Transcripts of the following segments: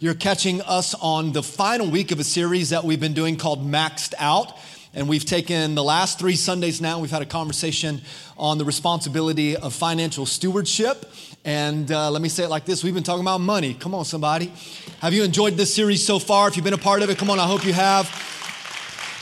you're catching us on the final week of a series that we've been doing called Maxed Out. And we've taken the last three Sundays now, we've had a conversation on the responsibility of financial stewardship. And uh, let me say it like this we've been talking about money. Come on, somebody. Have you enjoyed this series so far? If you've been a part of it, come on, I hope you have.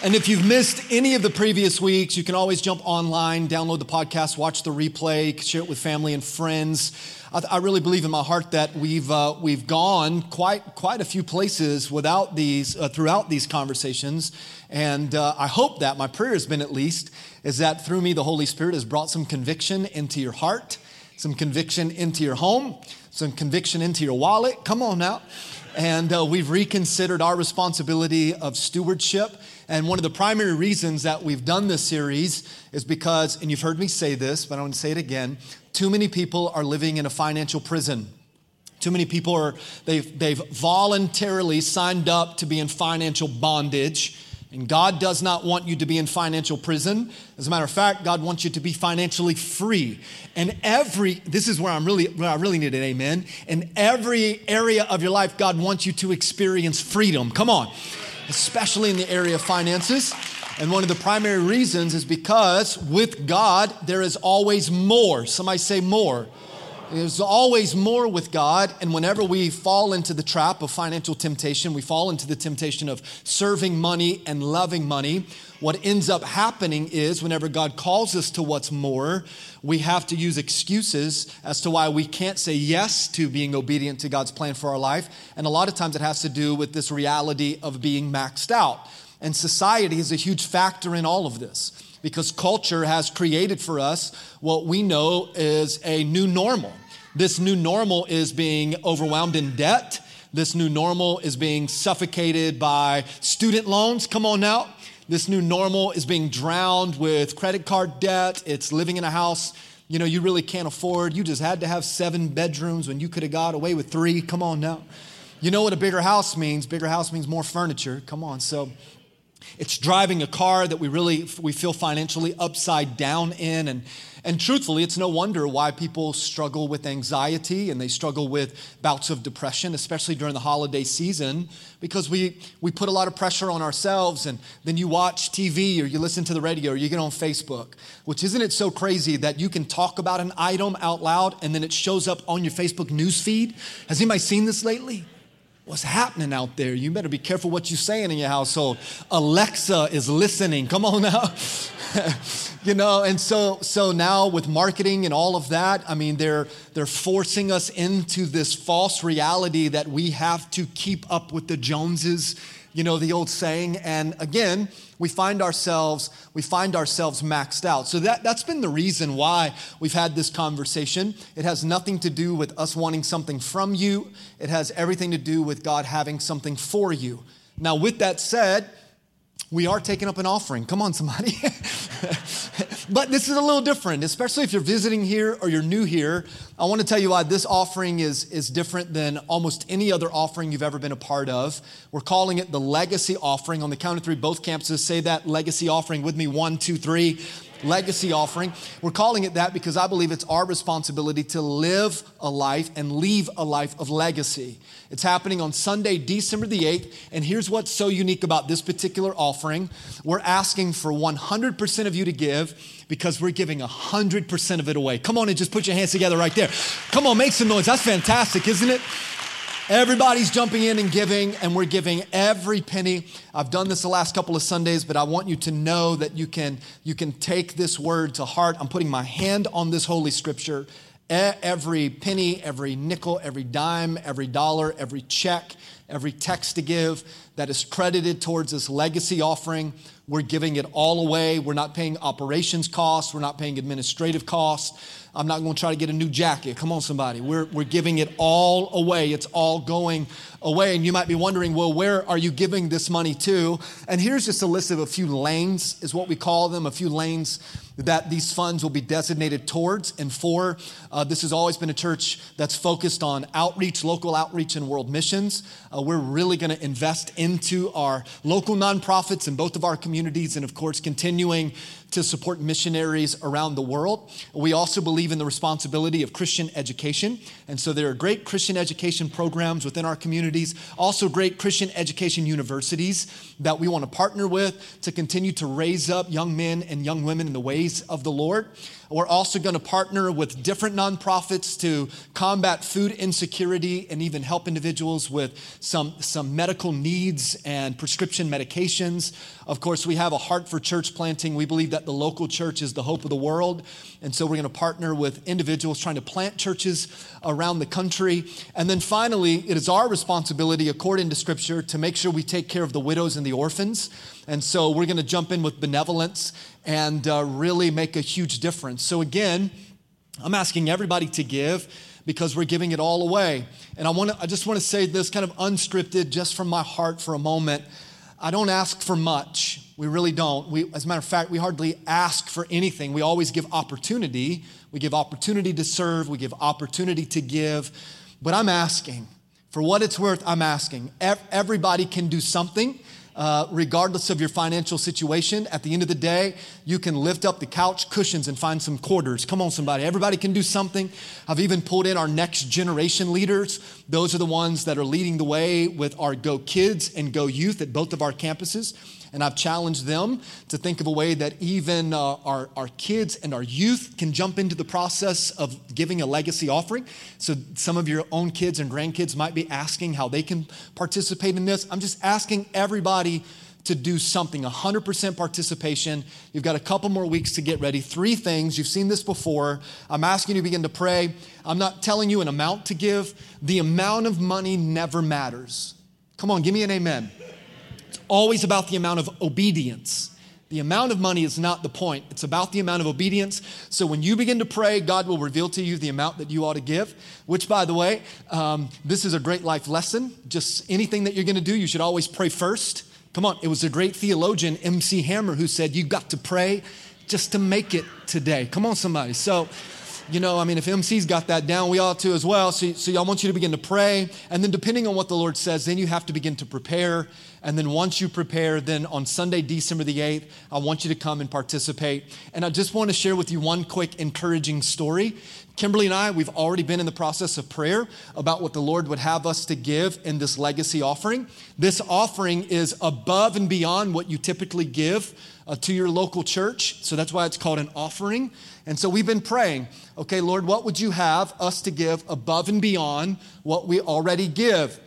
And if you've missed any of the previous weeks, you can always jump online, download the podcast, watch the replay, share it with family and friends. I, I really believe in my heart that we've, uh, we've gone quite, quite a few places without these, uh, throughout these conversations. And uh, I hope that, my prayer has been at least, is that through me, the Holy Spirit has brought some conviction into your heart, some conviction into your home, some conviction into your wallet. Come on now. And uh, we've reconsidered our responsibility of stewardship. And one of the primary reasons that we've done this series is because, and you've heard me say this, but I want to say it again too many people are living in a financial prison. Too many people are, they've, they've voluntarily signed up to be in financial bondage. And God does not want you to be in financial prison. As a matter of fact, God wants you to be financially free. And every, this is where I'm really, where I really need an amen. In every area of your life, God wants you to experience freedom. Come on. Especially in the area of finances. And one of the primary reasons is because with God, there is always more. Somebody say more. There's always more with God. And whenever we fall into the trap of financial temptation, we fall into the temptation of serving money and loving money. What ends up happening is whenever God calls us to what's more, we have to use excuses as to why we can't say yes to being obedient to God's plan for our life. And a lot of times it has to do with this reality of being maxed out. And society is a huge factor in all of this because culture has created for us what we know is a new normal. This new normal is being overwhelmed in debt. This new normal is being suffocated by student loans. Come on now. This new normal is being drowned with credit card debt. It's living in a house you know you really can't afford. You just had to have seven bedrooms when you could have got away with three. Come on now. You know what a bigger house means? Bigger house means more furniture. Come on. So it's driving a car that we really we feel financially upside down in. And and truthfully it's no wonder why people struggle with anxiety and they struggle with bouts of depression especially during the holiday season because we we put a lot of pressure on ourselves. And then you watch TV or you listen to the radio or you get on Facebook which isn't it so crazy that you can talk about an item out loud and then it shows up on your Facebook news feed has anybody seen this lately What's happening out there? You better be careful what you're saying in your household. Alexa is listening. Come on now. you know, and so so now with marketing and all of that, I mean, they're they're forcing us into this false reality that we have to keep up with the Joneses you know the old saying and again we find ourselves we find ourselves maxed out. So that, that's been the reason why we've had this conversation. It has nothing to do with us wanting something from you. It has everything to do with god having something for you. Now with that said we are taking up an offering. Come on, somebody. but this is a little different, especially if you're visiting here or you're new here. I want to tell you why this offering is, is different than almost any other offering you've ever been a part of. We're calling it the legacy offering. On the count of three, both campuses say that legacy offering with me. One, two, three legacy offering. We're calling it that because I believe it's our responsibility to live a life and leave a life of legacy. It's happening on Sunday, December the 8th. And here's what's so unique about this particular offering we're asking for 100% of you to give because we're giving 100% of it away. Come on and just put your hands together right there. Come on, make some noise. That's fantastic, isn't it? Everybody's jumping in and giving, and we're giving every penny. I've done this the last couple of Sundays, but I want you to know that you can, you can take this word to heart. I'm putting my hand on this holy scripture. Every penny, every nickel, every dime, every dollar, every check, every text to give that is credited towards this legacy offering, we're giving it all away. We're not paying operations costs, we're not paying administrative costs. I'm not going to try to get a new jacket. Come on, somebody. We're, we're giving it all away. It's all going away. And you might be wondering, well, where are you giving this money to? And here's just a list of a few lanes, is what we call them, a few lanes that these funds will be designated towards and for. Uh, this has always been a church that's focused on outreach, local outreach, and world missions. Uh, we're really going to invest into our local nonprofits in both of our communities, and of course, continuing to support missionaries around the world. We also believe in the responsibility of Christian education. And so there are great Christian education programs within our communities, also great Christian education universities that we want to partner with to continue to raise up young men and young women in the ways of the Lord. We're also going to partner with different nonprofits to combat food insecurity and even help individuals with some, some medical needs and prescription medications. Of course, we have a heart for church planting. We believe that the local church is the hope of the world. And so we're going to partner with individuals trying to plant churches around the country. And then finally, it is our responsibility, according to Scripture, to make sure we take care of the widows and the orphans. And so we're going to jump in with benevolence and uh, really make a huge difference. So, again, I'm asking everybody to give because we're giving it all away. And I, want to, I just want to say this kind of unscripted, just from my heart for a moment. I don't ask for much. We really don't. We, as a matter of fact, we hardly ask for anything. We always give opportunity. We give opportunity to serve, we give opportunity to give. But I'm asking, for what it's worth, I'm asking. Everybody can do something uh, regardless of your financial situation. At the end of the day, you can lift up the couch cushions and find some quarters. Come on, somebody. Everybody can do something. I've even pulled in our next generation leaders. Those are the ones that are leading the way with our Go Kids and Go Youth at both of our campuses. And I've challenged them to think of a way that even uh, our, our kids and our youth can jump into the process of giving a legacy offering. So some of your own kids and grandkids might be asking how they can participate in this. I'm just asking everybody to do something 100% participation. You've got a couple more weeks to get ready. Three things. You've seen this before. I'm asking you to begin to pray. I'm not telling you an amount to give, the amount of money never matters. Come on, give me an amen always about the amount of obedience. The amount of money is not the point. It's about the amount of obedience. So when you begin to pray, God will reveal to you the amount that you ought to give, which, by the way, um, this is a great life lesson. Just anything that you're going to do, you should always pray first. Come on, it was a great theologian, M.C. Hammer, who said, You got to pray just to make it today. Come on, somebody. So, you know, I mean, if MC's got that down, we ought to as well. So, so I want you to begin to pray. And then, depending on what the Lord says, then you have to begin to prepare. And then, once you prepare, then on Sunday, December the 8th, I want you to come and participate. And I just want to share with you one quick encouraging story. Kimberly and I, we've already been in the process of prayer about what the Lord would have us to give in this legacy offering. This offering is above and beyond what you typically give uh, to your local church. So that's why it's called an offering. And so we've been praying, okay, Lord, what would you have us to give above and beyond what we already give?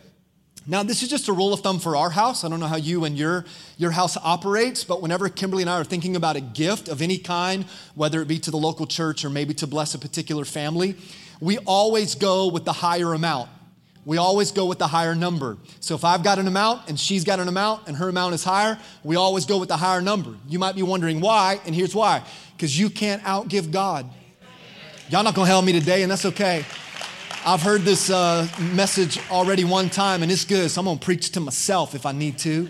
Now, this is just a rule of thumb for our house. I don't know how you and your, your house operates, but whenever Kimberly and I are thinking about a gift of any kind, whether it be to the local church or maybe to bless a particular family, we always go with the higher amount. We always go with the higher number. So if I've got an amount and she's got an amount and her amount is higher, we always go with the higher number. You might be wondering why, and here's why because you can't outgive God. Y'all not gonna help me today, and that's okay. I've heard this uh, message already one time, and it's good, so I'm gonna preach to myself if I need to.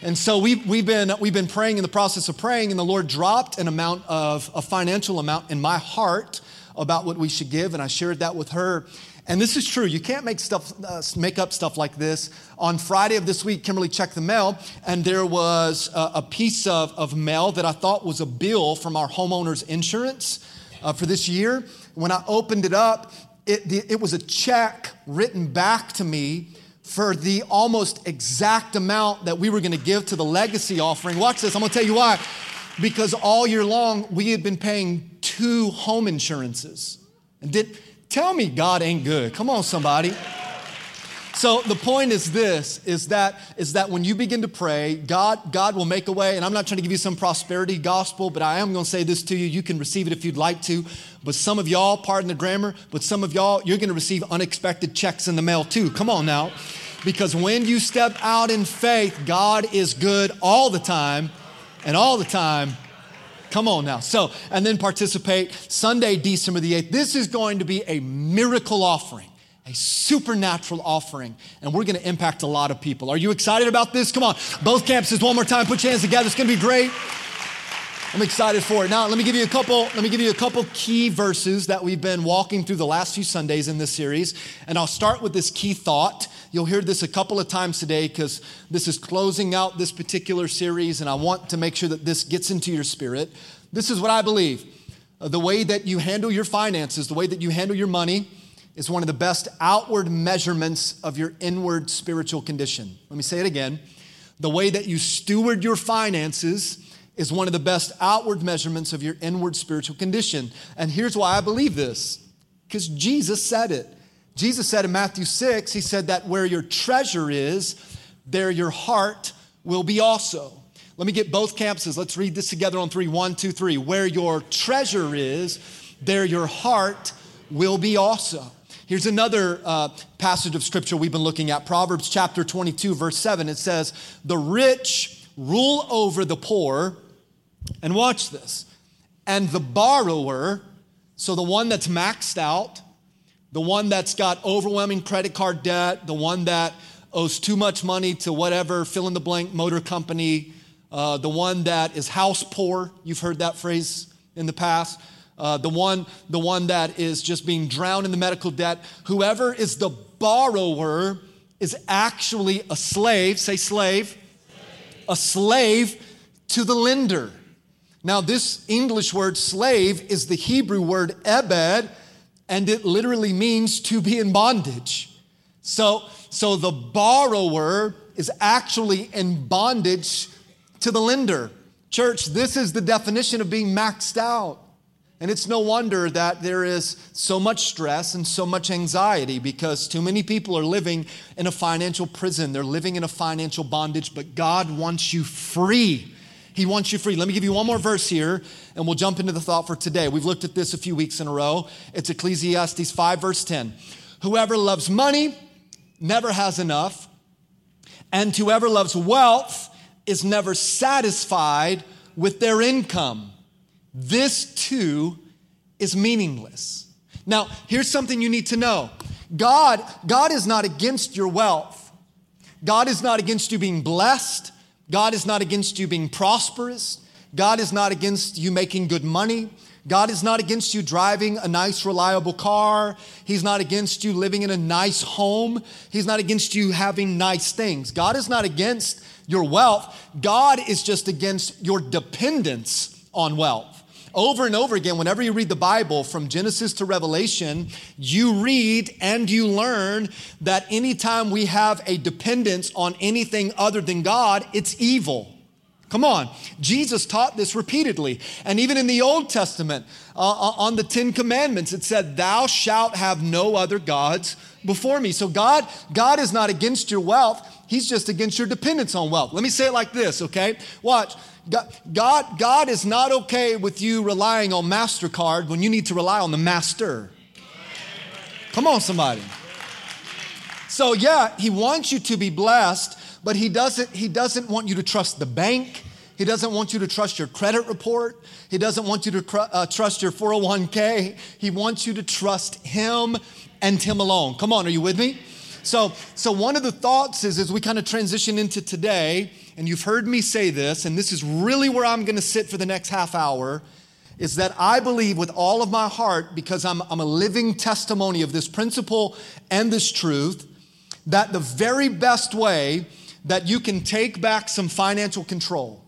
And so we've, we've, been, we've been praying in the process of praying, and the Lord dropped an amount of a financial amount in my heart about what we should give, and I shared that with her. And this is true. You can't make stuff, uh, make up stuff like this. On Friday of this week, Kimberly checked the mail, and there was a, a piece of, of mail that I thought was a bill from our homeowner's insurance uh, for this year. When I opened it up, it, the, it was a check written back to me for the almost exact amount that we were going to give to the legacy offering. Watch this. I'm going to tell you why. Because all year long, we had been paying two home insurances. And did Tell me God ain't good. Come on, somebody. So the point is this is that is that when you begin to pray, God God will make a way and I'm not trying to give you some prosperity gospel, but I am going to say this to you, you can receive it if you'd like to. But some of y'all, pardon the grammar, but some of y'all you're going to receive unexpected checks in the mail too. Come on now. Because when you step out in faith, God is good all the time and all the time Come on now. So, and then participate Sunday, December the 8th. This is going to be a miracle offering, a supernatural offering, and we're to impact a lot of people. Are you excited about this? Come on. Both campuses, one more time. Put your hands together. It's to be great. I'm excited for it. Now, let me give you a couple, let me give you a couple key verses that we've been walking through the last few Sundays in this series. And I'll start with this key thought. You'll hear this a couple of times today because this is closing out this particular series, and I want to make sure that this gets into your spirit. This is what I believe. The way that you handle your finances, the way that you handle your money, is one of the best outward measurements of your inward spiritual condition. Let me say it again. The way that you steward your finances is one of the best outward measurements of your inward spiritual condition. And here's why I believe this because Jesus said it. Jesus said in Matthew 6, He said that where your treasure is, there your heart will be also. Let me get both campuses. Let's read this together on three. One, two, three. Where your treasure is, there your heart will be also. Here's another uh, passage of scripture we've been looking at Proverbs chapter 22, verse 7. It says, The rich rule over the poor, and watch this, and the borrower, so the one that's maxed out, the one that's got overwhelming credit card debt, the one that owes too much money to whatever fill in the blank motor company, uh, the one that is house poor. You've heard that phrase in the past. Uh, the one, the one that is just being drowned in the medical debt. Whoever is the borrower is actually a slave. Say slave. slave. A slave to the lender. Now, this English word slave is the Hebrew word ebed, and it literally means to be in bondage. So, so the borrower is actually in bondage to the lender. Church, this is the definition of being maxed out. And it's no wonder that there is so much stress and so much anxiety because too many people are living in a financial prison. They're living in a financial bondage, but God wants you free. He wants you free. Let me give you one more verse here and we'll jump into the thought for today. We've looked at this a few weeks in a row. It's Ecclesiastes 5, verse 10. Whoever loves money never has enough, and whoever loves wealth is never satisfied with their income. This too is meaningless. Now, here's something you need to know. God, God is not against your wealth. God is not against you being blessed. God is not against you being prosperous. God is not against you making good money. God is not against you driving a nice, reliable car. He's not against you living in a nice home. He's not against you having nice things. God is not against your wealth. God is just against your dependence on wealth. Over and over again, whenever you read the Bible from Genesis to Revelation, you read and you learn that anytime we have a dependence on anything other than God, it's evil. Come on. Jesus taught this repeatedly. And even in the Old Testament, uh, uh, on the Ten Commandments, it said, Thou shalt have no other gods before me. So God, God is not against your wealth. He's just against your dependence on wealth. Let me say it like this, okay? Watch. God, God, God is not okay with you relying on MasterCard when you need to rely on the master. Come on, somebody. So, yeah, He wants you to be blessed, but he doesn't, he doesn't want you to trust the bank. He doesn't want you to trust your credit report. He doesn't want you to cr- uh, trust your 401k. He wants you to trust him and him alone. Come on, are you with me? So, so one of the thoughts is as we kind of transition into today, and you've heard me say this, and this is really where I'm going to sit for the next half hour, is that I believe with all of my heart, because I'm, I'm a living testimony of this principle and this truth, that the very best way that you can take back some financial control.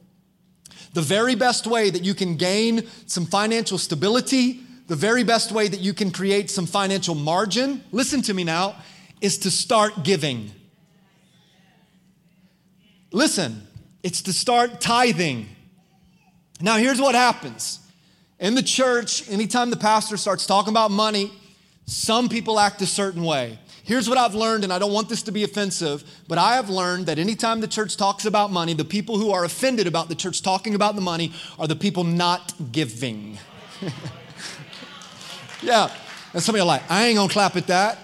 The very best way that you can gain some financial stability, the very best way that you can create some financial margin, listen to me now, is to start giving. Listen, it's to start tithing. Now, here's what happens. In the church, anytime the pastor starts talking about money, some people act a certain way. Here's what I've learned, and I don't want this to be offensive, but I have learned that anytime the church talks about money, the people who are offended about the church talking about the money are the people not giving. yeah. And some of you are like, I ain't gonna clap at that.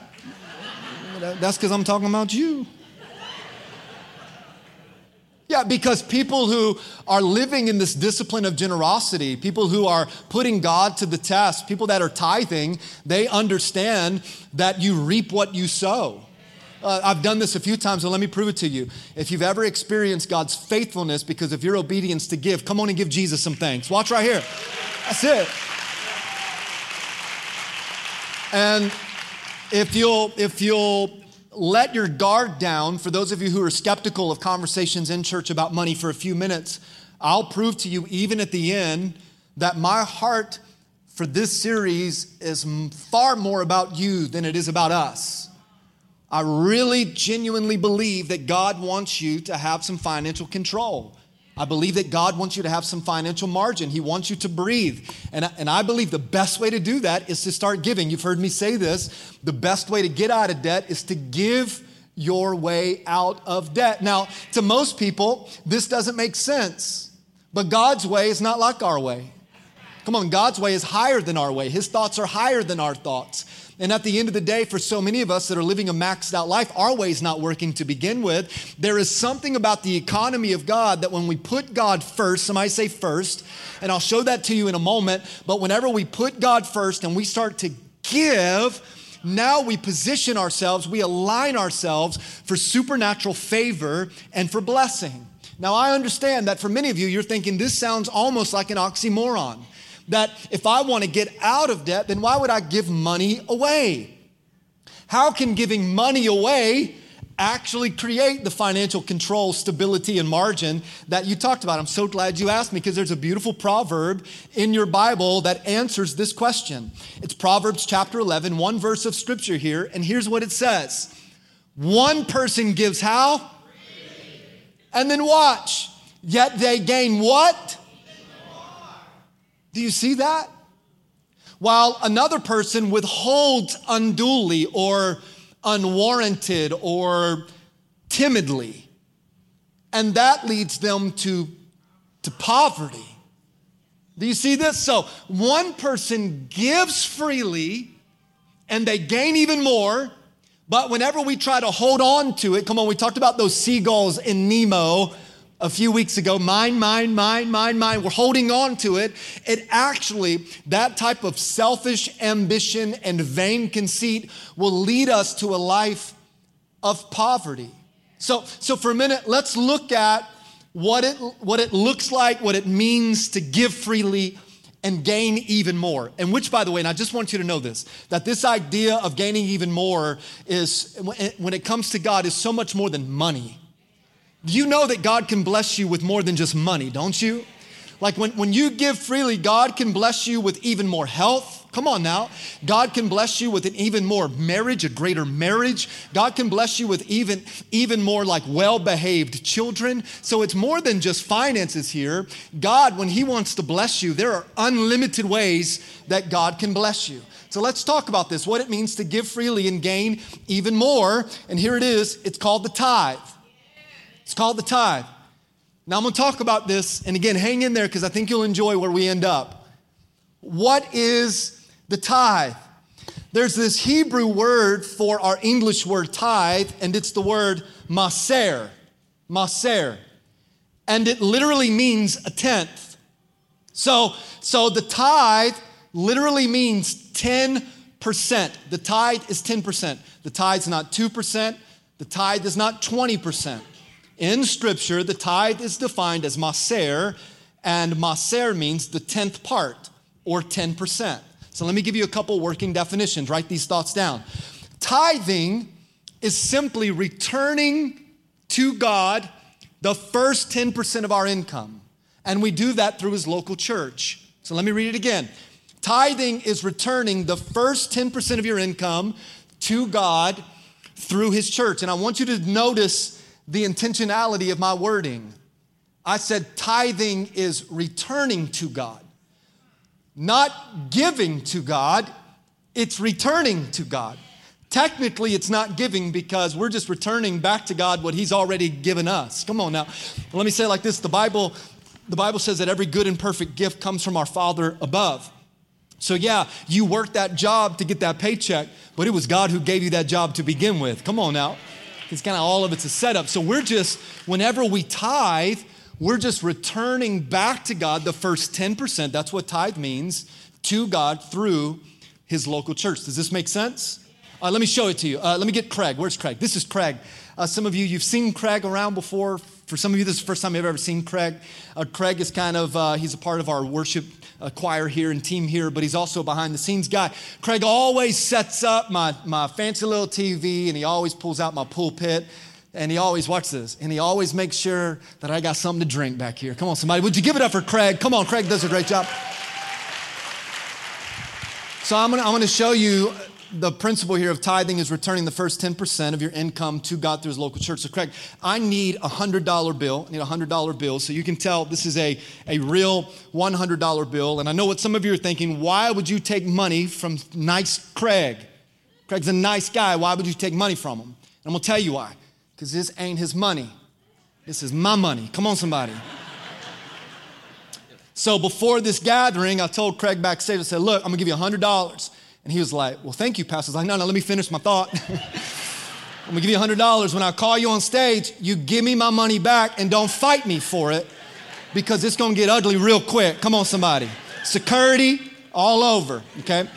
That's because I'm talking about you. Yeah, because people who are living in this discipline of generosity, people who are putting God to the test, people that are tithing, they understand that you reap what you sow. Uh, I've done this a few times, and let me prove it to you. If you've ever experienced God's faithfulness because of your obedience to give, come on and give Jesus some thanks. Watch right here. That's it. And if you'll, if you'll let your guard down for those of you who are skeptical of conversations in church about money for a few minutes. I'll prove to you, even at the end, that my heart for this series is far more about you than it is about us. I really genuinely believe that God wants you to have some financial control. I believe that God wants you to have some financial margin. He wants you to breathe. And, and I believe the best way to do that is to start giving. You've heard me say this. The best way to get out of debt is to give your way out of debt. Now, to most people, this doesn't make sense, but God's way is not like our way. Come on, God's way is higher than our way. His thoughts are higher than our thoughts. And at the end of the day, for so many of us that are living a maxed out life, our way is not working to begin with. There is something about the economy of God that when we put God first, somebody say first, and I'll show that to you in a moment, but whenever we put God first and we start to give, now we position ourselves, we align ourselves for supernatural favor and for blessing. Now, I understand that for many of you, you're thinking this sounds almost like an oxymoron. That if I want to get out of debt, then why would I give money away? How can giving money away actually create the financial control, stability, and margin that you talked about? I'm so glad you asked me because there's a beautiful proverb in your Bible that answers this question. It's Proverbs chapter 11, one verse of scripture here, and here's what it says One person gives how? And then watch, yet they gain what? Do you see that? While another person withholds unduly or unwarranted or timidly. And that leads them to, to poverty. Do you see this? So one person gives freely and they gain even more. But whenever we try to hold on to it, come on, we talked about those seagulls in Nemo a few weeks ago mine, mine, mine, mine, mine. We're holding on to it. It actually, that type of selfish ambition and vain conceit will lead us to a life of poverty. So, so for a minute, let's look at what it, what it looks like, what it means to give freely and gain even more. And which, by the way, and I just want you to know this that this idea of gaining even more is, when it comes to God, is so much more than money. You know that God can bless you with more than just money, don't you? Like when, when you give freely, God can bless you with even more health. Come on now. God can bless you with an even more marriage, a greater marriage. God can bless you with even, even more like well behaved children. So it's more than just finances here. God, when He wants to bless you, there are unlimited ways that God can bless you. So let's talk about this what it means to give freely and gain even more. And here it is it's called the tithe. It's called the tithe. Now I'm going to talk about this, and again, hang in there because I think you'll enjoy where we end up. What is the tithe? There's this Hebrew word for our English word tithe, and it's the word maser. Maser. And it literally means a tenth. So, so the tithe literally means 10%. The tithe is 10%. The tithe's not 2%. The tithe is not 20%. In Scripture, the tithe is defined as maser, and maser means the tenth part or 10%. So let me give you a couple working definitions. Write these thoughts down. Tithing is simply returning to God the first 10% of our income. And we do that through his local church. So let me read it again. Tithing is returning the first 10% of your income to God through his church. And I want you to notice the intentionality of my wording. I said tithing is returning to God, not giving to God, it's returning to God. Technically, it's not giving because we're just returning back to God what He's already given us. Come on now. Let me say it like this the Bible, the Bible says that every good and perfect gift comes from our Father above. So, yeah, you worked that job to get that paycheck, but it was God who gave you that job to begin with. Come on now. It's kind of all of it's a setup. So we're just, whenever we tithe, we're just returning back to God the first 10%. That's what tithe means to God through his local church. Does this make sense? Uh, let me show it to you. Uh, let me get Craig. Where's Craig? This is Craig. Uh, some of you, you've seen Craig around before. For some of you, this is the first time you've ever seen Craig. Uh, Craig is kind of, uh, he's a part of our worship a choir here and team here, but he's also behind the scenes guy. Craig always sets up my, my fancy little TV and he always pulls out my pulpit and he always, watches this, and he always makes sure that I got something to drink back here. Come on, somebody, would you give it up for Craig? Come on, Craig does a great job. So I'm gonna, I'm gonna show you the principle here of tithing is returning the first 10% of your income to God through his local church. So, Craig, I need a $100 bill. I need a $100 bill. So you can tell this is a, a real $100 bill. And I know what some of you are thinking why would you take money from nice Craig? Craig's a nice guy. Why would you take money from him? And I'm gonna tell you why. Because this ain't his money, this is my money. Come on, somebody. So before this gathering, I told Craig backstage, I said, Look, I'm gonna give you $100. And he was like, Well, thank you, Pastor. I was like, No, no, let me finish my thought. I'm gonna give you $100. When I call you on stage, you give me my money back and don't fight me for it because it's gonna get ugly real quick. Come on, somebody. Security all over, okay?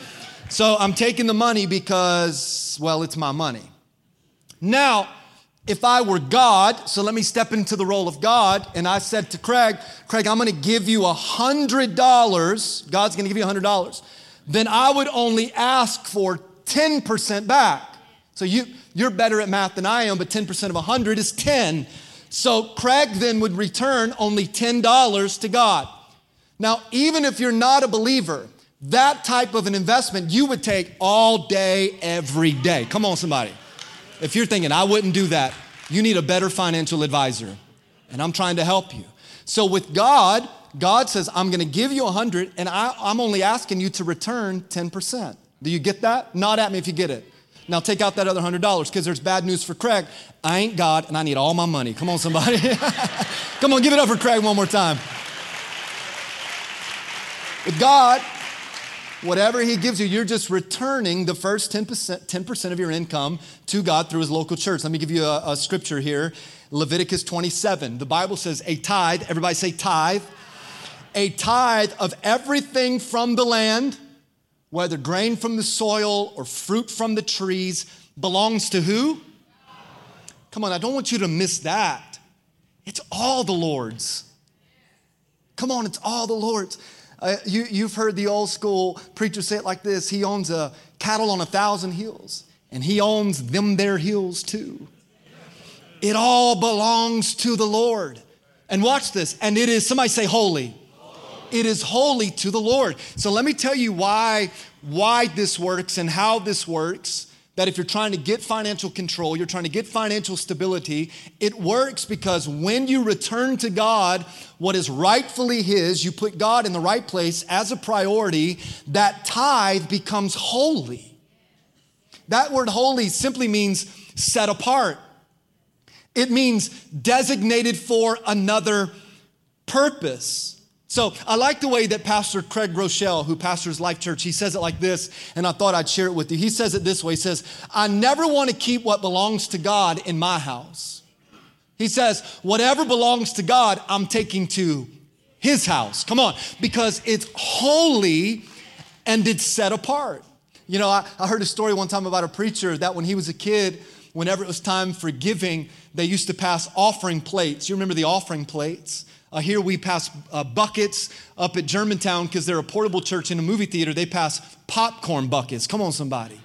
So I'm taking the money because, well, it's my money. Now, if I were God, so let me step into the role of God, and I said to Craig, Craig, I'm gonna give you a hundred dollars, God's gonna give you a hundred dollars, then I would only ask for 10% back. So you, you're better at math than I am, but 10% of 100 is 10. So Craig then would return only $10 to God. Now, even if you're not a believer, that type of an investment you would take all day, every day. Come on, somebody. If you're thinking, I wouldn't do that, you need a better financial advisor. And I'm trying to help you. So with God, God says, I'm going to give you a 100 and I, I'm only asking you to return 10%. Do you get that? Not at me if you get it. Now take out that other $100 because there's bad news for Craig. I ain't God and I need all my money. Come on, somebody. Come on, give it up for Craig one more time. With God, whatever he gives you, you're just returning the first 10%, 10% of your income to God through his local church. Let me give you a, a, scripture here Leviticus 27. The Bible says a tithe, everybody say tithe, a tithe of everything from the land, whether grain from the soil or fruit from the trees, belongs to who? Come on, I don't want you to miss that. It's all the Lord's. Come on, it's all the Lord's. Uh, you, you've heard the old school preacher say it like this He owns a cattle on a thousand hills, and he owns them their hills too. It all belongs to the Lord. And watch this, and it is, somebody say holy. It is holy to the Lord. So let me tell you why, why this works and how this works that if you're trying to get financial control, you're trying to get financial stability, it works because when you return to God what is rightfully His, you put God in the right place as a priority, that tithe becomes holy. That word holy simply means set apart, it means designated for another purpose. So I like the way that Pastor Craig Groeschel, who pastors Life Church, he says it like this, and I thought I'd share it with you. He says it this way. He says, I never want to keep what belongs to God in my house. He says, whatever belongs to God, I'm taking to his house. Come on, because it's holy and it's set apart. You know, I, I heard a story one time about a preacher that when he was a kid, whenever it was time for giving, they used to pass offering plates. You remember the offering plates? Uh, here we pass uh, buckets up at Germantown because they're a portable church in a movie theater. They pass popcorn buckets. Come on, somebody.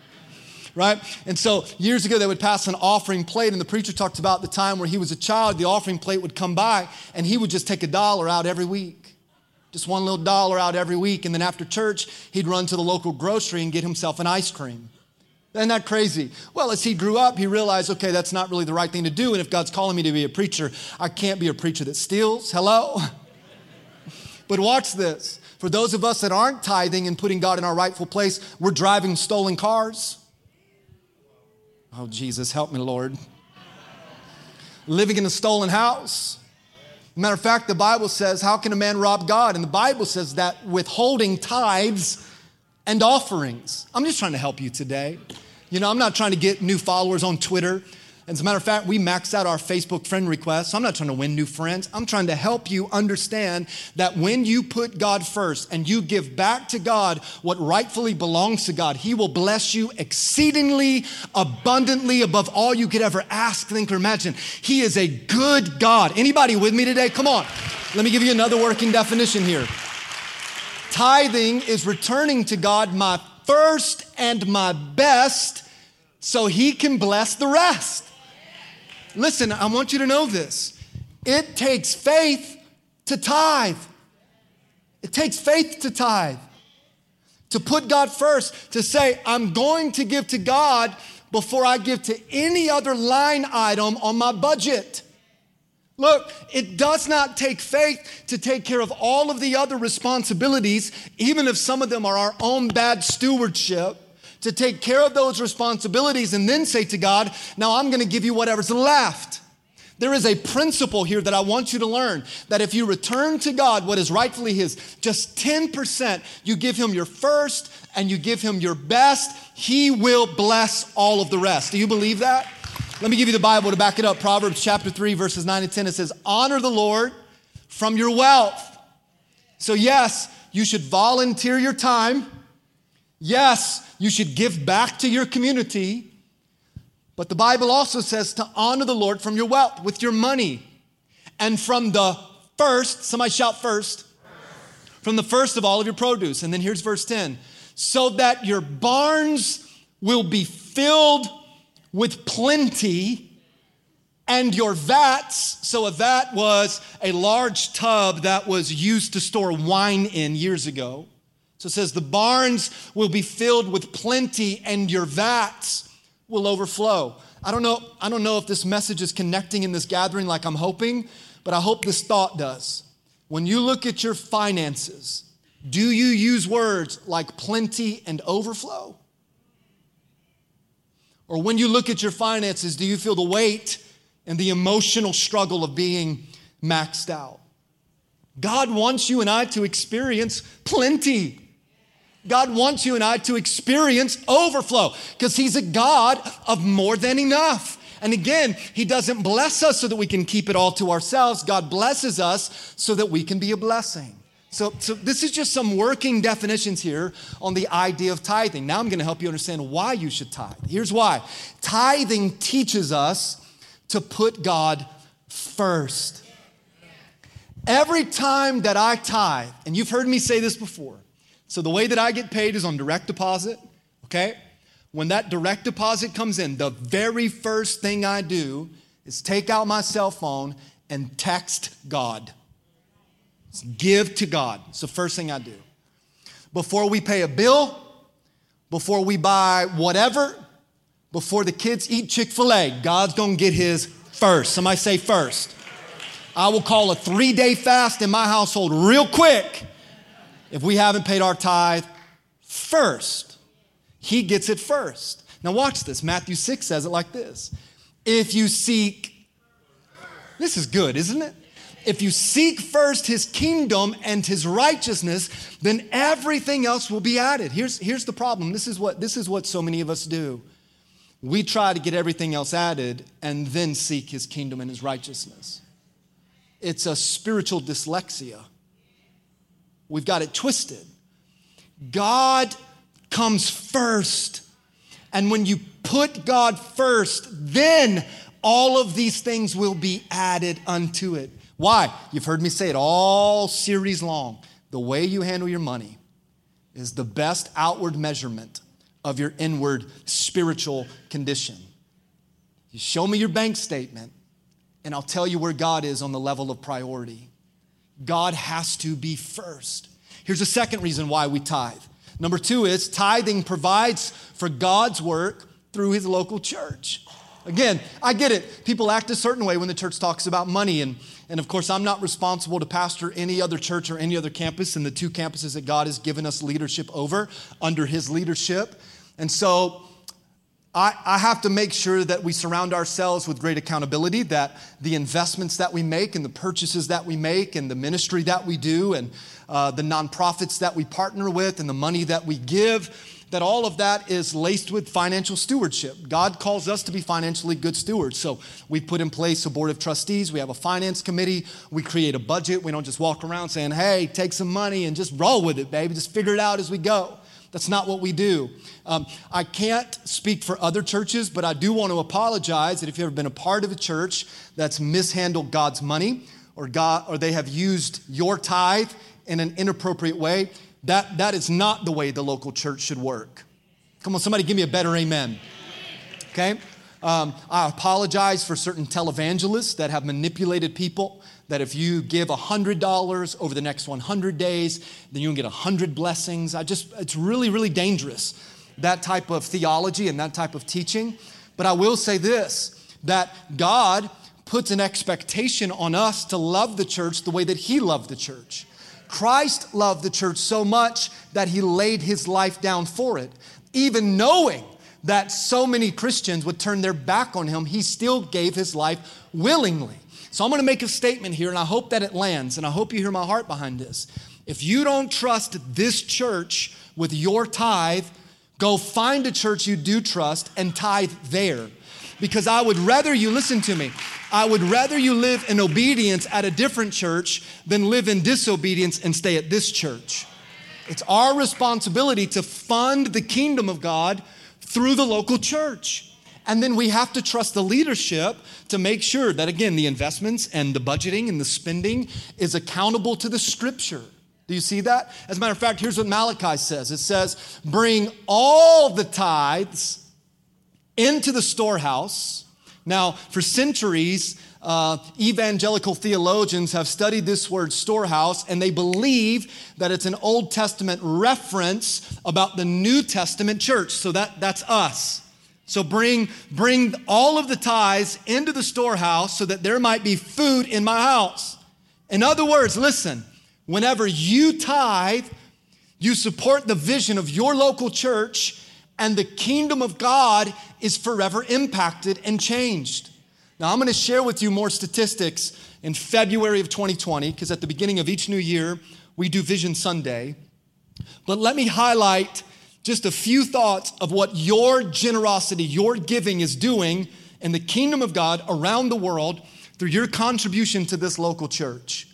Right? And so years ago, they would pass an offering plate, and the preacher talked about the time where he was a child, the offering plate would come by, and he would just take a dollar out every week. Just one little dollar out every week. And then after church, he'd run to the local grocery and get himself an ice cream. Isn't that crazy? Well, as he grew up, he realized, okay, that's not really the right thing to do. And if God's calling me to be a preacher, I can't be a preacher that steals. Hello? but watch this. For those of us that aren't tithing and putting God in our rightful place, we're driving stolen cars. Oh, Jesus, help me, Lord. Living in a stolen house. Matter of fact, the Bible says, How can a man rob God? And the Bible says that withholding tithes and offerings. I'm just trying to help you today. You know, I'm not trying to get new followers on Twitter. As a matter of fact, we maxed out our Facebook friend requests. I'm not trying to win new friends. I'm trying to help you understand that when you put God first and you give back to God what rightfully belongs to God, He will bless you exceedingly abundantly above all you could ever ask, think, or imagine. He is a good God. Anybody with me today? Come on. Let me give you another working definition here. Tithing is returning to God my first and my best so He can bless the rest. Listen, I want you to know this. It takes faith to tithe. It takes faith to tithe. To put God first, to say, I'm going to give to God before I give to any other line item on my budget. Look, it does not take faith to take care of all of the other responsibilities, even if some of them are our own bad stewardship, to take care of those responsibilities and then say to God, Now I'm going to give you whatever's left. There is a principle here that I want you to learn that if you return to God what is rightfully His, just 10%, you give Him your first and you give Him your best, He will bless all of the rest. Do you believe that? Let me give you the Bible to back it up. Proverbs chapter 3, verses 9 and 10. It says, Honor the Lord from your wealth. So, yes, you should volunteer your time. Yes, you should give back to your community. But the Bible also says to honor the Lord from your wealth, with your money, and from the first, somebody shout first, from the first of all of your produce. And then here's verse 10 so that your barns will be filled with plenty and your vats. So, a vat was a large tub that was used to store wine in years ago. So, it says, The barns will be filled with plenty and your vats will overflow. I don't know, I don't know if this message is connecting in this gathering like I'm hoping, but I hope this thought does. When you look at your finances, do you use words like plenty and overflow? Or when you look at your finances, do you feel the weight and the emotional struggle of being maxed out? God wants you and I to experience plenty. God wants you and I to experience overflow because He's a God of more than enough. And again, He doesn't bless us so that we can keep it all to ourselves. God blesses us so that we can be a blessing. So, so this is just some working definitions here on the idea of tithing. Now I'm going to help you understand why you should tithe. Here's why tithing teaches us to put God first. Every time that I tithe, and you've heard me say this before, so the way that I get paid is on direct deposit, okay? When that direct deposit comes in, the very first thing I do is take out my cell phone and text God. Give to God. It's the first thing I do. Before we pay a bill, before we buy whatever, before the kids eat Chick fil A, God's gonna get his first. Somebody say first. I will call a three day fast in my household real quick if we haven't paid our tithe first. He gets it first. Now, watch this. Matthew 6 says it like this If you seek, this is good, isn't it? if you seek first his kingdom and his righteousness, then everything else will be added. Here's, here's the problem. This is, what, this is what so many of us do. We try to get everything else added and then seek his kingdom and his righteousness. It's a spiritual dyslexia. We've got it twisted. God comes first. And when you put God first, then all of these things will be added unto it. Why? You've heard me say it all series long. The way you handle your money is the best outward measurement of your inward spiritual condition. You show me your bank statement, and I'll tell you where God is on the level of priority. God has to be first. Here's a second reason why we tithe. Number two is tithing provides for God's work through his local church. Again, I get it. People act a certain way when the church talks about money. And, and of course, I'm not responsible to pastor any other church or any other campus in the two campuses that God has given us leadership over under His leadership. And so I, I have to make sure that we surround ourselves with great accountability, that the investments that we make and the purchases that we make and the ministry that we do and uh, the nonprofits that we partner with and the money that we give that all of that is laced with financial stewardship. God calls us to be financially good stewards. So we put in place a board of trustees, we have a finance committee, we create a budget. We don't just walk around saying, hey, take some money and just roll with it, baby, just figure it out as we go. That's not what we do. Um, I can't speak for other churches, but I do want to apologize that if you've ever been a part of a church that's mishandled God's money or, God, or they have used your tithe in an inappropriate way, that, that is not the way the local church should work. Come on, somebody give me a better amen. Okay? Um, I apologize for certain televangelists that have manipulated people that if you give $100 over the next 100 days, then you'll get 100 blessings. I just, it's really, really dangerous, that type of theology and that type of teaching. But I will say this that God puts an expectation on us to love the church the way that He loved the church. Christ loved the church so much that He laid His life down for it. Even knowing that so many Christians would turn their back on Him, He still gave His life willingly. So I'm going to make a statement here, and I hope that it lands, and I hope you hear my heart behind this. If you don't trust this church with your tithe, go find a church you do trust and tithe there. Because I would rather you, listen to me, I would rather you live in obedience at a different church than live in disobedience and stay at this church. It's our responsibility to fund the kingdom of God through the local church. And then we have to trust the leadership to make sure that, again, the investments and the budgeting and the spending is accountable to the scripture. Do you see that? As a matter of fact, here's what Malachi says it says, Bring all the tithes into the storehouse. Now, for centuries, uh, evangelical theologians have studied this word storehouse and they believe that it's an Old Testament reference about the New Testament church. So that, that's us. So bring, bring all of the tithes into the storehouse so that there might be food in my house. In other words, listen, whenever you tithe, you support the vision of your local church, and the kingdom of God is forever impacted and changed. Now, I'm going to share with you more statistics in February of 2020, because at the beginning of each new year, we do Vision Sunday. But let me highlight just a few thoughts of what your generosity, your giving is doing in the kingdom of God around the world through your contribution to this local church.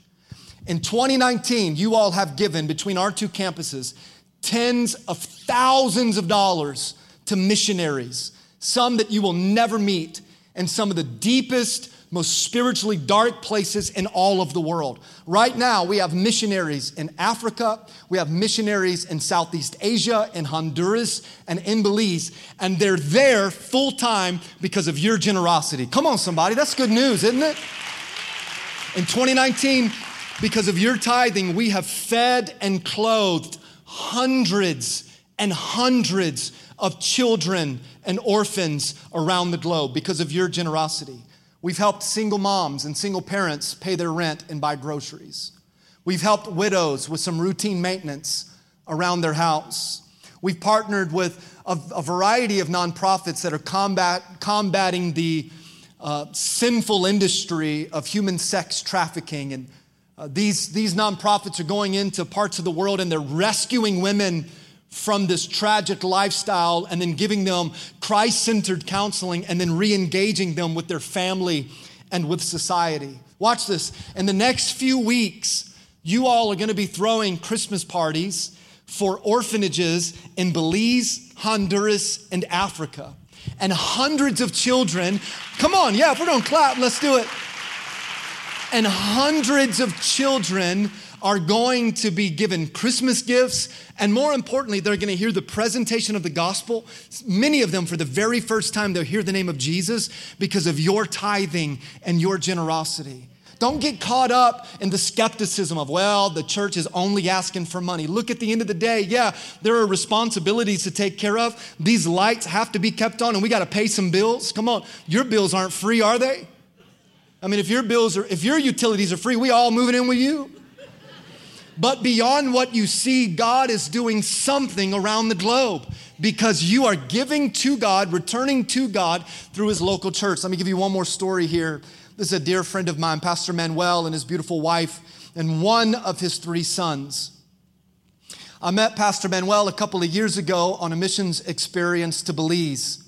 In 2019, you all have given between our two campuses tens of thousands of dollars to missionaries, some that you will never meet, and some of the deepest most spiritually dark places in all of the world. Right now, we have missionaries in Africa, we have missionaries in Southeast Asia, in Honduras, and in Belize, and they're there full time because of your generosity. Come on, somebody, that's good news, isn't it? In 2019, because of your tithing, we have fed and clothed hundreds and hundreds of children and orphans around the globe because of your generosity. We've helped single moms and single parents pay their rent and buy groceries. We've helped widows with some routine maintenance around their house. We've partnered with a, a variety of nonprofits that are combat, combating the uh, sinful industry of human sex trafficking. And uh, these, these nonprofits are going into parts of the world and they're rescuing women from this tragic lifestyle and then giving them Christ centered counseling and then re engaging them with their family and with society. Watch this. In the next few weeks, you all are going to be throwing Christmas parties for orphanages in Belize, Honduras, and Africa. And hundreds of children, come on, yeah, if we're going to clap, let's do it. And hundreds of children are going to be given Christmas gifts, and more importantly, they're going to hear the presentation of the gospel. Many of them, for the very first time, they'll hear the name of Jesus because of your tithing and your generosity. Don't get caught up in the skepticism of, well, the church is only asking for money. Look, at the end of the day, yeah, there are responsibilities to take care of. These lights have to be kept on, and we got to pay some bills. Come on, your bills aren't free, are they? I mean, if your bills are, if your utilities are free, we all moving in with you. But beyond what you see, God is doing something around the globe because you are giving to God, returning to God through his local church. Let me give you one more story here. This is a dear friend of mine, Pastor Manuel, and his beautiful wife, and one of his three sons. I met Pastor Manuel a couple of years ago on a missions experience to Belize.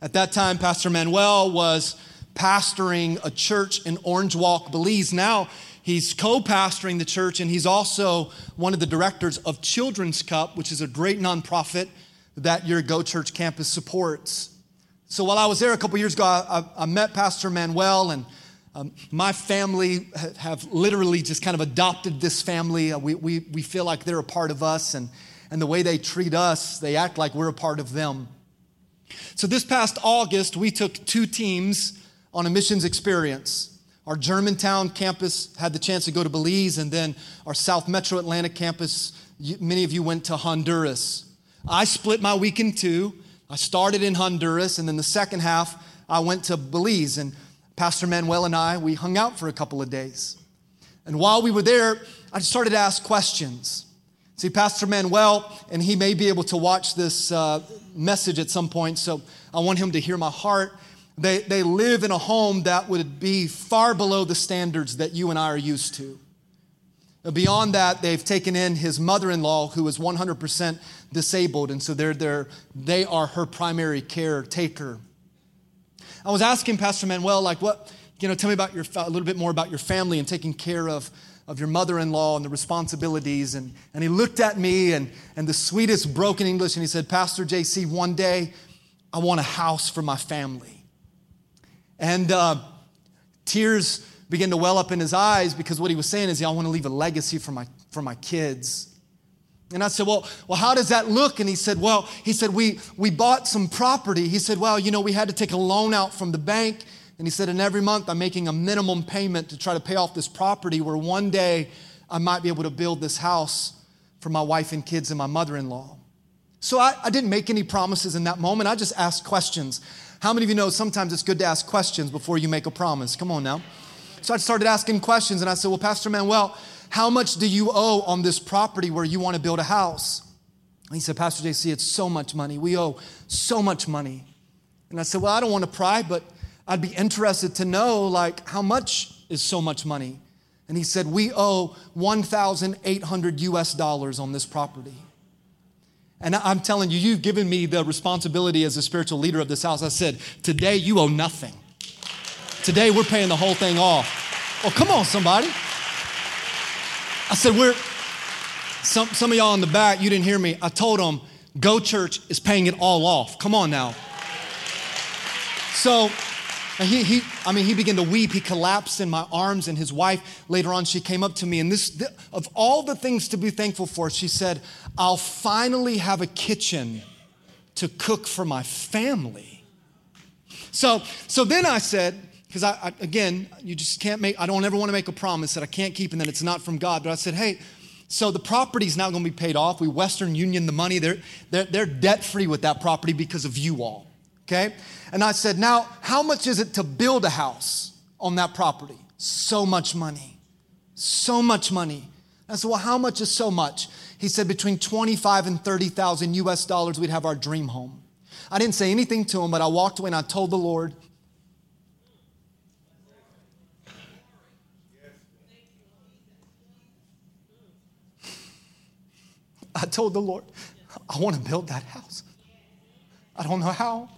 At that time, Pastor Manuel was pastoring a church in Orange Walk, Belize. Now, He's co pastoring the church, and he's also one of the directors of Children's Cup, which is a great nonprofit that your Go Church campus supports. So while I was there a couple years ago, I, I, met Pastor Manuel, and um, my family have literally just kind of adopted this family. Uh, we, we, we feel like they're a part of us, and, and the way they treat us, they act like we're a part of them. So, this past August, we took two teams on a missions experience. Our Germantown campus had the chance to go to Belize, and then our South Metro Atlanta campus, many of you went to Honduras. I split my week in two. I started in Honduras, and then the second half, I went to Belize. And Pastor Manuel and I, we hung out for a couple of days. And while we were there, I started to ask questions. See, Pastor Manuel, and he may be able to watch this uh, message at some point, so I want him to hear my heart. They, they live in a home that would be far below the standards that you and I are used to. Beyond that, they've taken in his mother in law, who is 100% disabled, and so they're, they're, they are her primary caretaker. I was asking Pastor Manuel, like, what, you know, tell me about your, a little bit more about your family and taking care of of your mother in law and the responsibilities. And, and he looked at me and, and the sweetest broken English and he said, Pastor JC, one day I want a house for my family. And uh, tears began to well up in his eyes because what he was saying is, I want to leave a legacy for my, for my kids. And I said, well, well, how does that look? And he said, well, he said, we, we bought some property. He said, well, you know, we had to take a loan out from the bank and he said, and every month I'm making a minimum payment to try to pay off this property where one day I might be able to build this house for my wife and kids and my mother in law. So I, I, didn't make any promises in that moment. I just asked questions. How many of you know sometimes it's good to ask questions before you make a promise? Come on now. So I started asking questions and I said, Well, Pastor Manuel, how much do you owe on this property where you want to build a house? And he said, Pastor JC, it's so much money. We owe so much money. And I said, Well, I don't want to pry, but I'd be interested to know, like, how much is so much money? And he said, We owe 1,800 US dollars on this property. And I'm telling you, you've given me the responsibility as a spiritual leader of this house. I said, Today you owe nothing. Today we're paying the whole thing off. Well, come on, somebody. I said, We're, some, some of y'all in the back, you didn't hear me. I told them, Go Church is paying it all off. Come on now. So, and he, he, I mean, he began to weep. He collapsed in my arms, and his wife later on, she came up to me. And this, of all the things to be thankful for, she said, I'll finally have a kitchen to cook for my family. So, so then I said, because I, I, again, you just can't make, I don't ever want to make a promise that I can't keep and that it's not from God. But I said, hey, so the property's now going to be paid off. We Western Union the money. They're, they're, they're debt free with that property because of you all. Okay? And I said, Now, how much is it to build a house on that property? So much money. So much money. I said, Well, how much is so much? He said, Between 25 and 30,000 US dollars, we'd have our dream home. I didn't say anything to him, but I walked away and I told the Lord, I told the Lord, I want to build that house. I don't know how.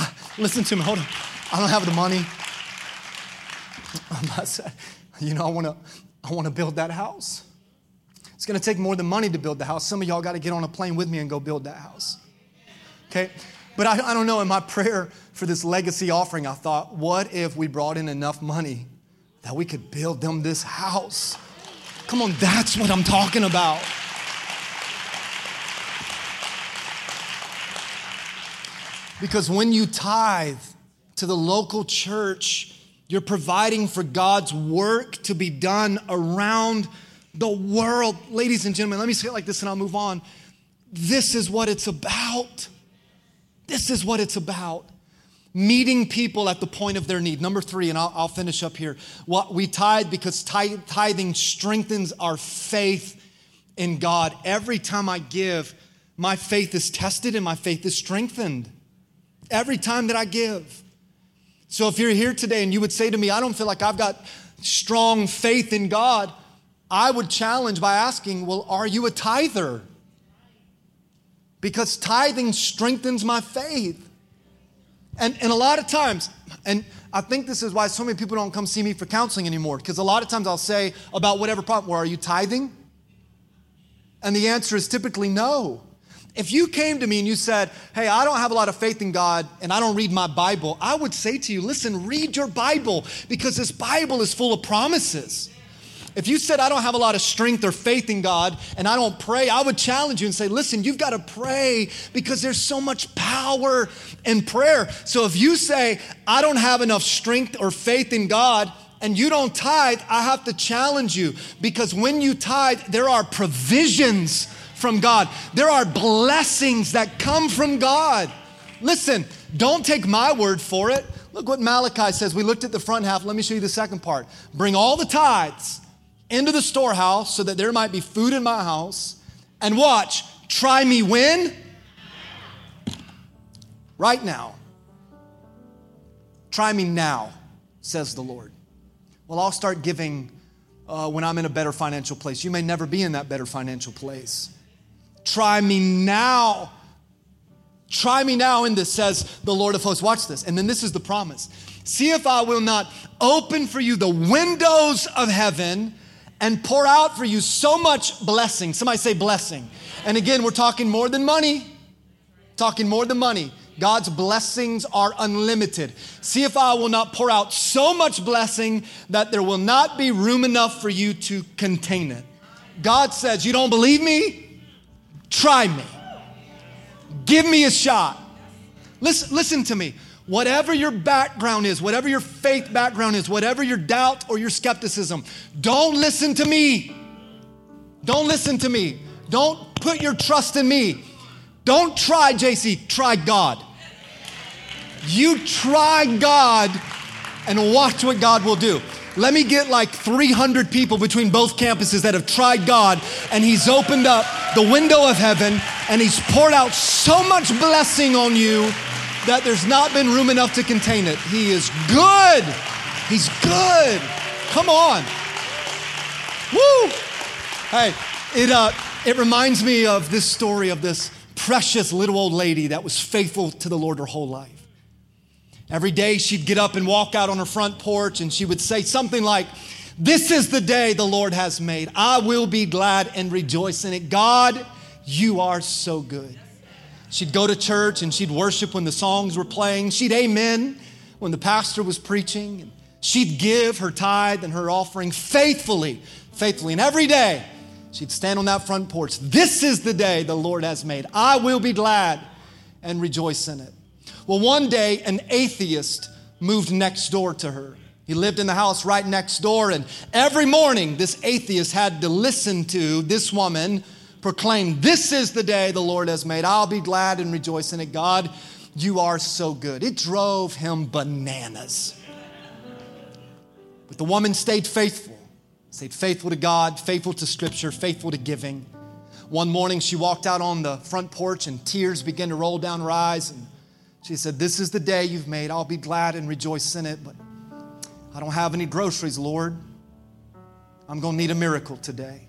Ah, listen to me, hold on. I don't have the money. I'm not saying, you know, I want to I want to build that house. It's to take more than money to build the house. Some of y'all got to get on a plane with me and go build that house. Okay? But I, I don't know, in my prayer for this legacy offering, I thought, what if we brought in enough money that we could build them this house? Come on, that's what I'm talking about. Because when you tithe to the local church, you're providing for God's work to be done around the world. Ladies and gentlemen, let me say it like this and I'll move on. This is what it's about. This is what it's about. Meeting people at the point of their need. Number three, and I'll, I'll finish up here. What we tithe because tithing strengthens our faith in God. Every time I give, my faith is tested and my faith is strengthened every time that I give. So if you're here today and you would say to me, I don't feel like I've got strong faith in God, I would challenge by asking, Well, are you a tither? Because tithing strengthens my faith. And, and a lot of times, and I think this is why so many people don't come see me for counseling anymore, because a lot of times I'll say about whatever problem, well, are you tithing? And the answer is typically no. If you came to me and you said, Hey, I don't have a lot of faith in God and I don't read my Bible, I would say to you, Listen, read your Bible because this Bible is full of promises. If you said, I don't have a lot of strength or faith in God and I don't pray, I would challenge you and say, listen, you've got to pray because there's so much power in prayer. So if you say, I don't have enough strength or faith in God, and you don't tithe, I have to challenge you because when you tithe, there are provisions from God. There are blessings that come from God. Listen, don't take my word for it. Look what Malachi says. We looked at the front half. Let me show you the second part. Bring all the tithes into the storehouse so that there might be food in my house. And watch, try me when? Right now. Try me now, says the Lord. Well, I'll start giving uh, when I'm in a better financial place. You may never be in that better financial place. Try me now. Try me now in this, says the Lord of hosts. Watch this. And then this is the promise. See if I will not open for you the windows of heaven and pour out for you so much blessing. Somebody say blessing. And again, we're talking more than money. Talking more than money. God's blessings are unlimited. See if I will not pour out so much blessing that there will not be room enough for you to contain it. God says, You don't believe me? Try me. Give me a shot. Listen, listen to me. Whatever your background is, whatever your faith background is, whatever your doubt or your skepticism, don't listen to me. Don't listen to me. Don't put your trust in me. Don't try JC, try God. You try God and watch what God will do. Let me get like 300 people between both campuses that have tried God, and He's opened up the window of heaven and He's poured out so much blessing on you that there's not been room enough to contain it. He is good. He's good. Come on. Woo! Hey, it, uh, it reminds me of this story of this precious little old lady that was faithful to the Lord her whole life. Every day she'd get up and walk out on her front porch and she would say something like, This is the day the Lord has made. I will be glad and rejoice in it. God, you are so good. She'd go to church and she'd worship when the songs were playing. She'd amen when the pastor was preaching. She'd give her tithe and her offering faithfully, faithfully. And every day she'd stand on that front porch. This is the day the Lord has made. I will be glad and rejoice in it. Well, one day, an atheist moved next door to her. He lived in the house right next door, and every morning, this atheist had to listen to this woman proclaim, This is the day the Lord has made. I'll be glad and rejoice in it. God, you are so good. It drove him bananas. But the woman stayed faithful, stayed faithful to God, faithful to Scripture, faithful to giving. One morning, she walked out on the front porch, and tears began to roll down her eyes. And she said, This is the day you've made. I'll be glad and rejoice in it, but I don't have any groceries, Lord. I'm going to need a miracle today.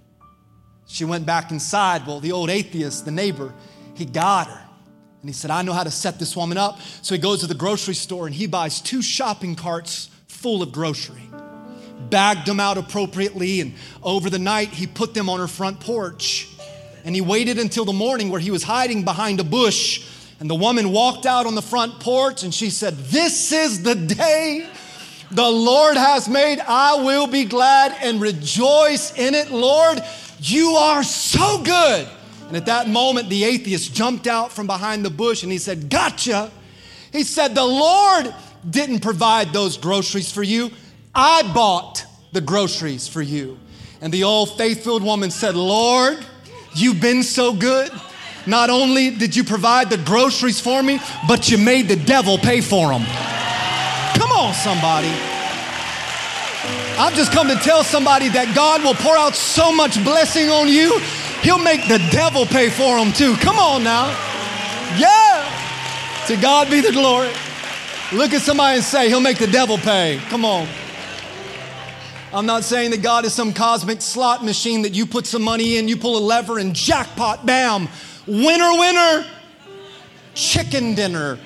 She went back inside. Well, the old atheist, the neighbor, he got her. And he said, I know how to set this woman up. So he goes to the grocery store and he buys two shopping carts full of grocery, bagged them out appropriately. And over the night, he put them on her front porch. And he waited until the morning where he was hiding behind a bush and the woman walked out on the front porch and she said, This is the day the Lord has made. I will be glad and rejoice in it. Lord, you are so good. And at that moment, the atheist jumped out from behind the bush and he said, Gotcha. He said, The Lord didn't provide those groceries for you. I bought the groceries for you. And the old faith filled woman said, Lord, you've been so good. Not only did you provide the groceries for me, but you made the devil pay for them. Come on, somebody. I've just come to tell somebody that God will pour out so much blessing on you, He'll make the devil pay for them too. Come on now. Yeah. To God be the glory. Look at somebody and say, He'll make the devil pay. Come on. I'm not saying that God is some cosmic slot machine that you put some money in, you pull a lever, and jackpot, bam, Winner, winner, chicken dinner.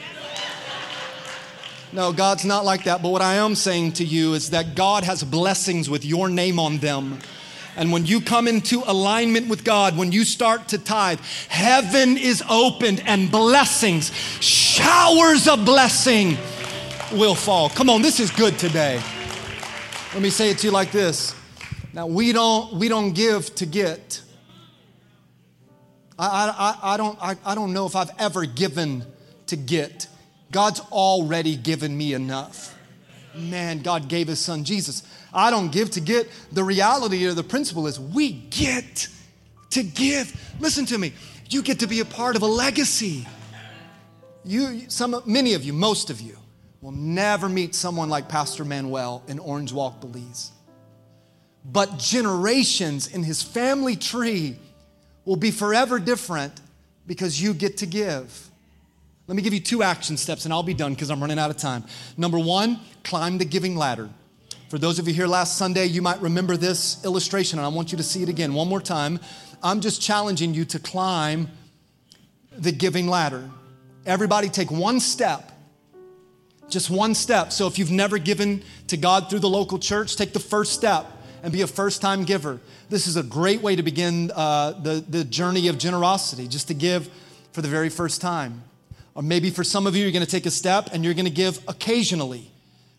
No, God's not like that. But what I am saying to you is that God has blessings with your name on them. And when you come into alignment with God, when you start to tithe, heaven is opened and blessings, showers of blessing will fall. Come on, this is good today. Let me say it to you like this Now, we don't, we don't give to get. I, I, I, don't, I, I don't know if I've ever given to get. God's already given me enough. Man, God gave his son Jesus. I don't give to get. The reality or the principle is we get to give. Listen to me. You get to be a part of a legacy. You, some, many of you, most of you, will never meet someone like Pastor Manuel in Orange Walk, Belize. But generations in his family tree will be forever different because you get to give. Let me give you two action steps and I'll be done because I'm running out of time. Number one, climb the giving ladder. For those of you here last Sunday, you might remember this illustration and I want you to see it again one more time. I'm just challenging you to climb the giving ladder. Everybody take one step. Just one step. So if you've never given to God through the local church, take the first step and be a first time giver. This is a great way to begin uh, the, the journey of generosity, just to give for the very first time. Or maybe for some of you, you're going to take a step and you're going to give occasionally.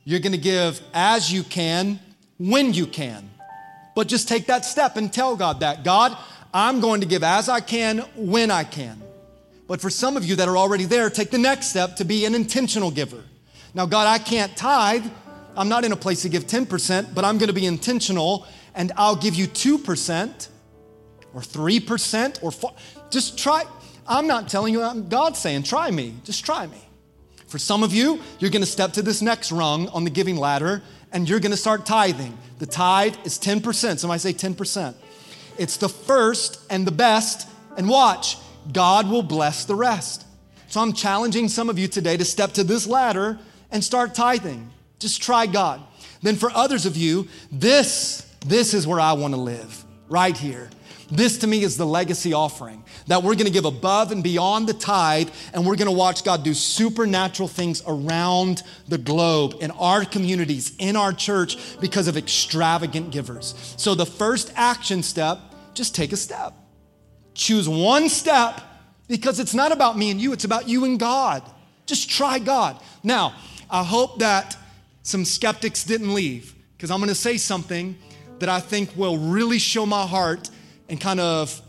You're going to give as you can, when you can. But just take that step and tell God that God, I'm going to give as I can, when I can. But for some of you that are already there, take the next step to be an intentional giver. Now, God, I can't tithe. I'm not in a place to give 10%, but I'm going to be intentional and I'll give you 2% or 3% or 4. Just try. I'm not telling you, God's saying, try me. Just try me. For some of you, you're going to step to this next rung on the giving ladder and you're going to start tithing. The tithe is 10%. Somebody say 10%. It's the first and the best. And watch, God will bless the rest. So I'm challenging some of you today to step to this ladder and start tithing. Just try God. Then for others of you, this, this is where I want to live, right here. This to me is the legacy offering that we're going to give above and beyond the tithe, and we're going to watch God do supernatural things around the globe, in our communities, in our church, because of extravagant givers. So the first action step, just take a step. Choose one step because it's not about me and you, it's about you and God. Just try God. Now, I hope that some skeptics didn't leave because I'm going to say something that I think will really show my heart and kind of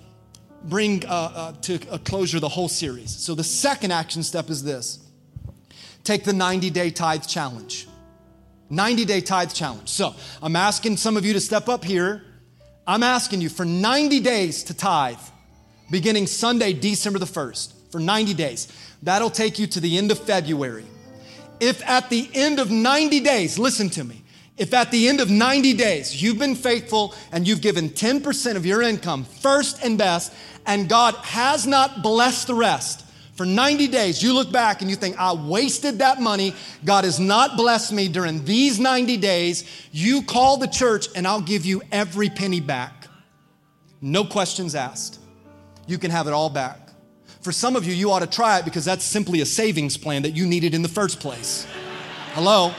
bring uh, uh, to a closure the whole series. So, the second action step is this take the 90 day tithe challenge. 90 day tithe challenge. So, I'm asking some of you to step up here. I'm asking you for 90 days to tithe beginning Sunday, December the 1st, for 90 days. That'll take you to the end of February. If at the end of 90 days, listen to me, if at the end of 90 days you've been faithful and you've given 10% of your income, first and best, and God has not blessed the rest, for 90 days, you look back and you think, I wasted that money. God has not blessed me during these 90 days. You call the church and I'll give you every penny back. No questions asked you can have it all back. For some of you, you ought to try it because that's simply a savings plan that you needed in the first place. Hello?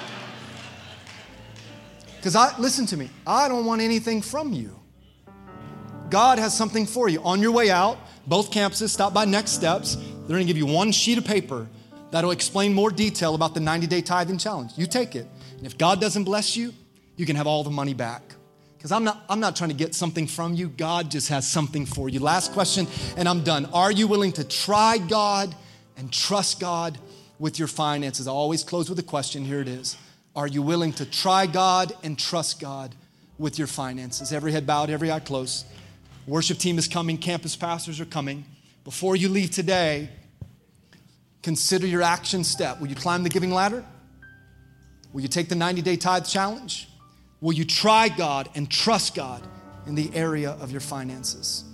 Because I, listen to me, I don't want anything from you. God has something for you. On your way out, both campuses, stop by Next Steps. They're gonna give you one sheet of paper that'll explain more detail about the 90 day tithing challenge. You take it. And if God doesn't bless you, you can have all the money back because I'm not, I'm not trying to get something from you. God just has something for you. Last question, and I'm done. Are you willing to try God and trust God with your finances? I always close with a question. Here it is. Are you willing to try God and trust God with your finances? Every head bowed, every eye closed. Worship team is coming, campus pastors are coming. Before you leave today, consider your action step. Will you climb the giving ladder? Will you take the 90 day tithe challenge? Will you try God and trust God in the area of your finances?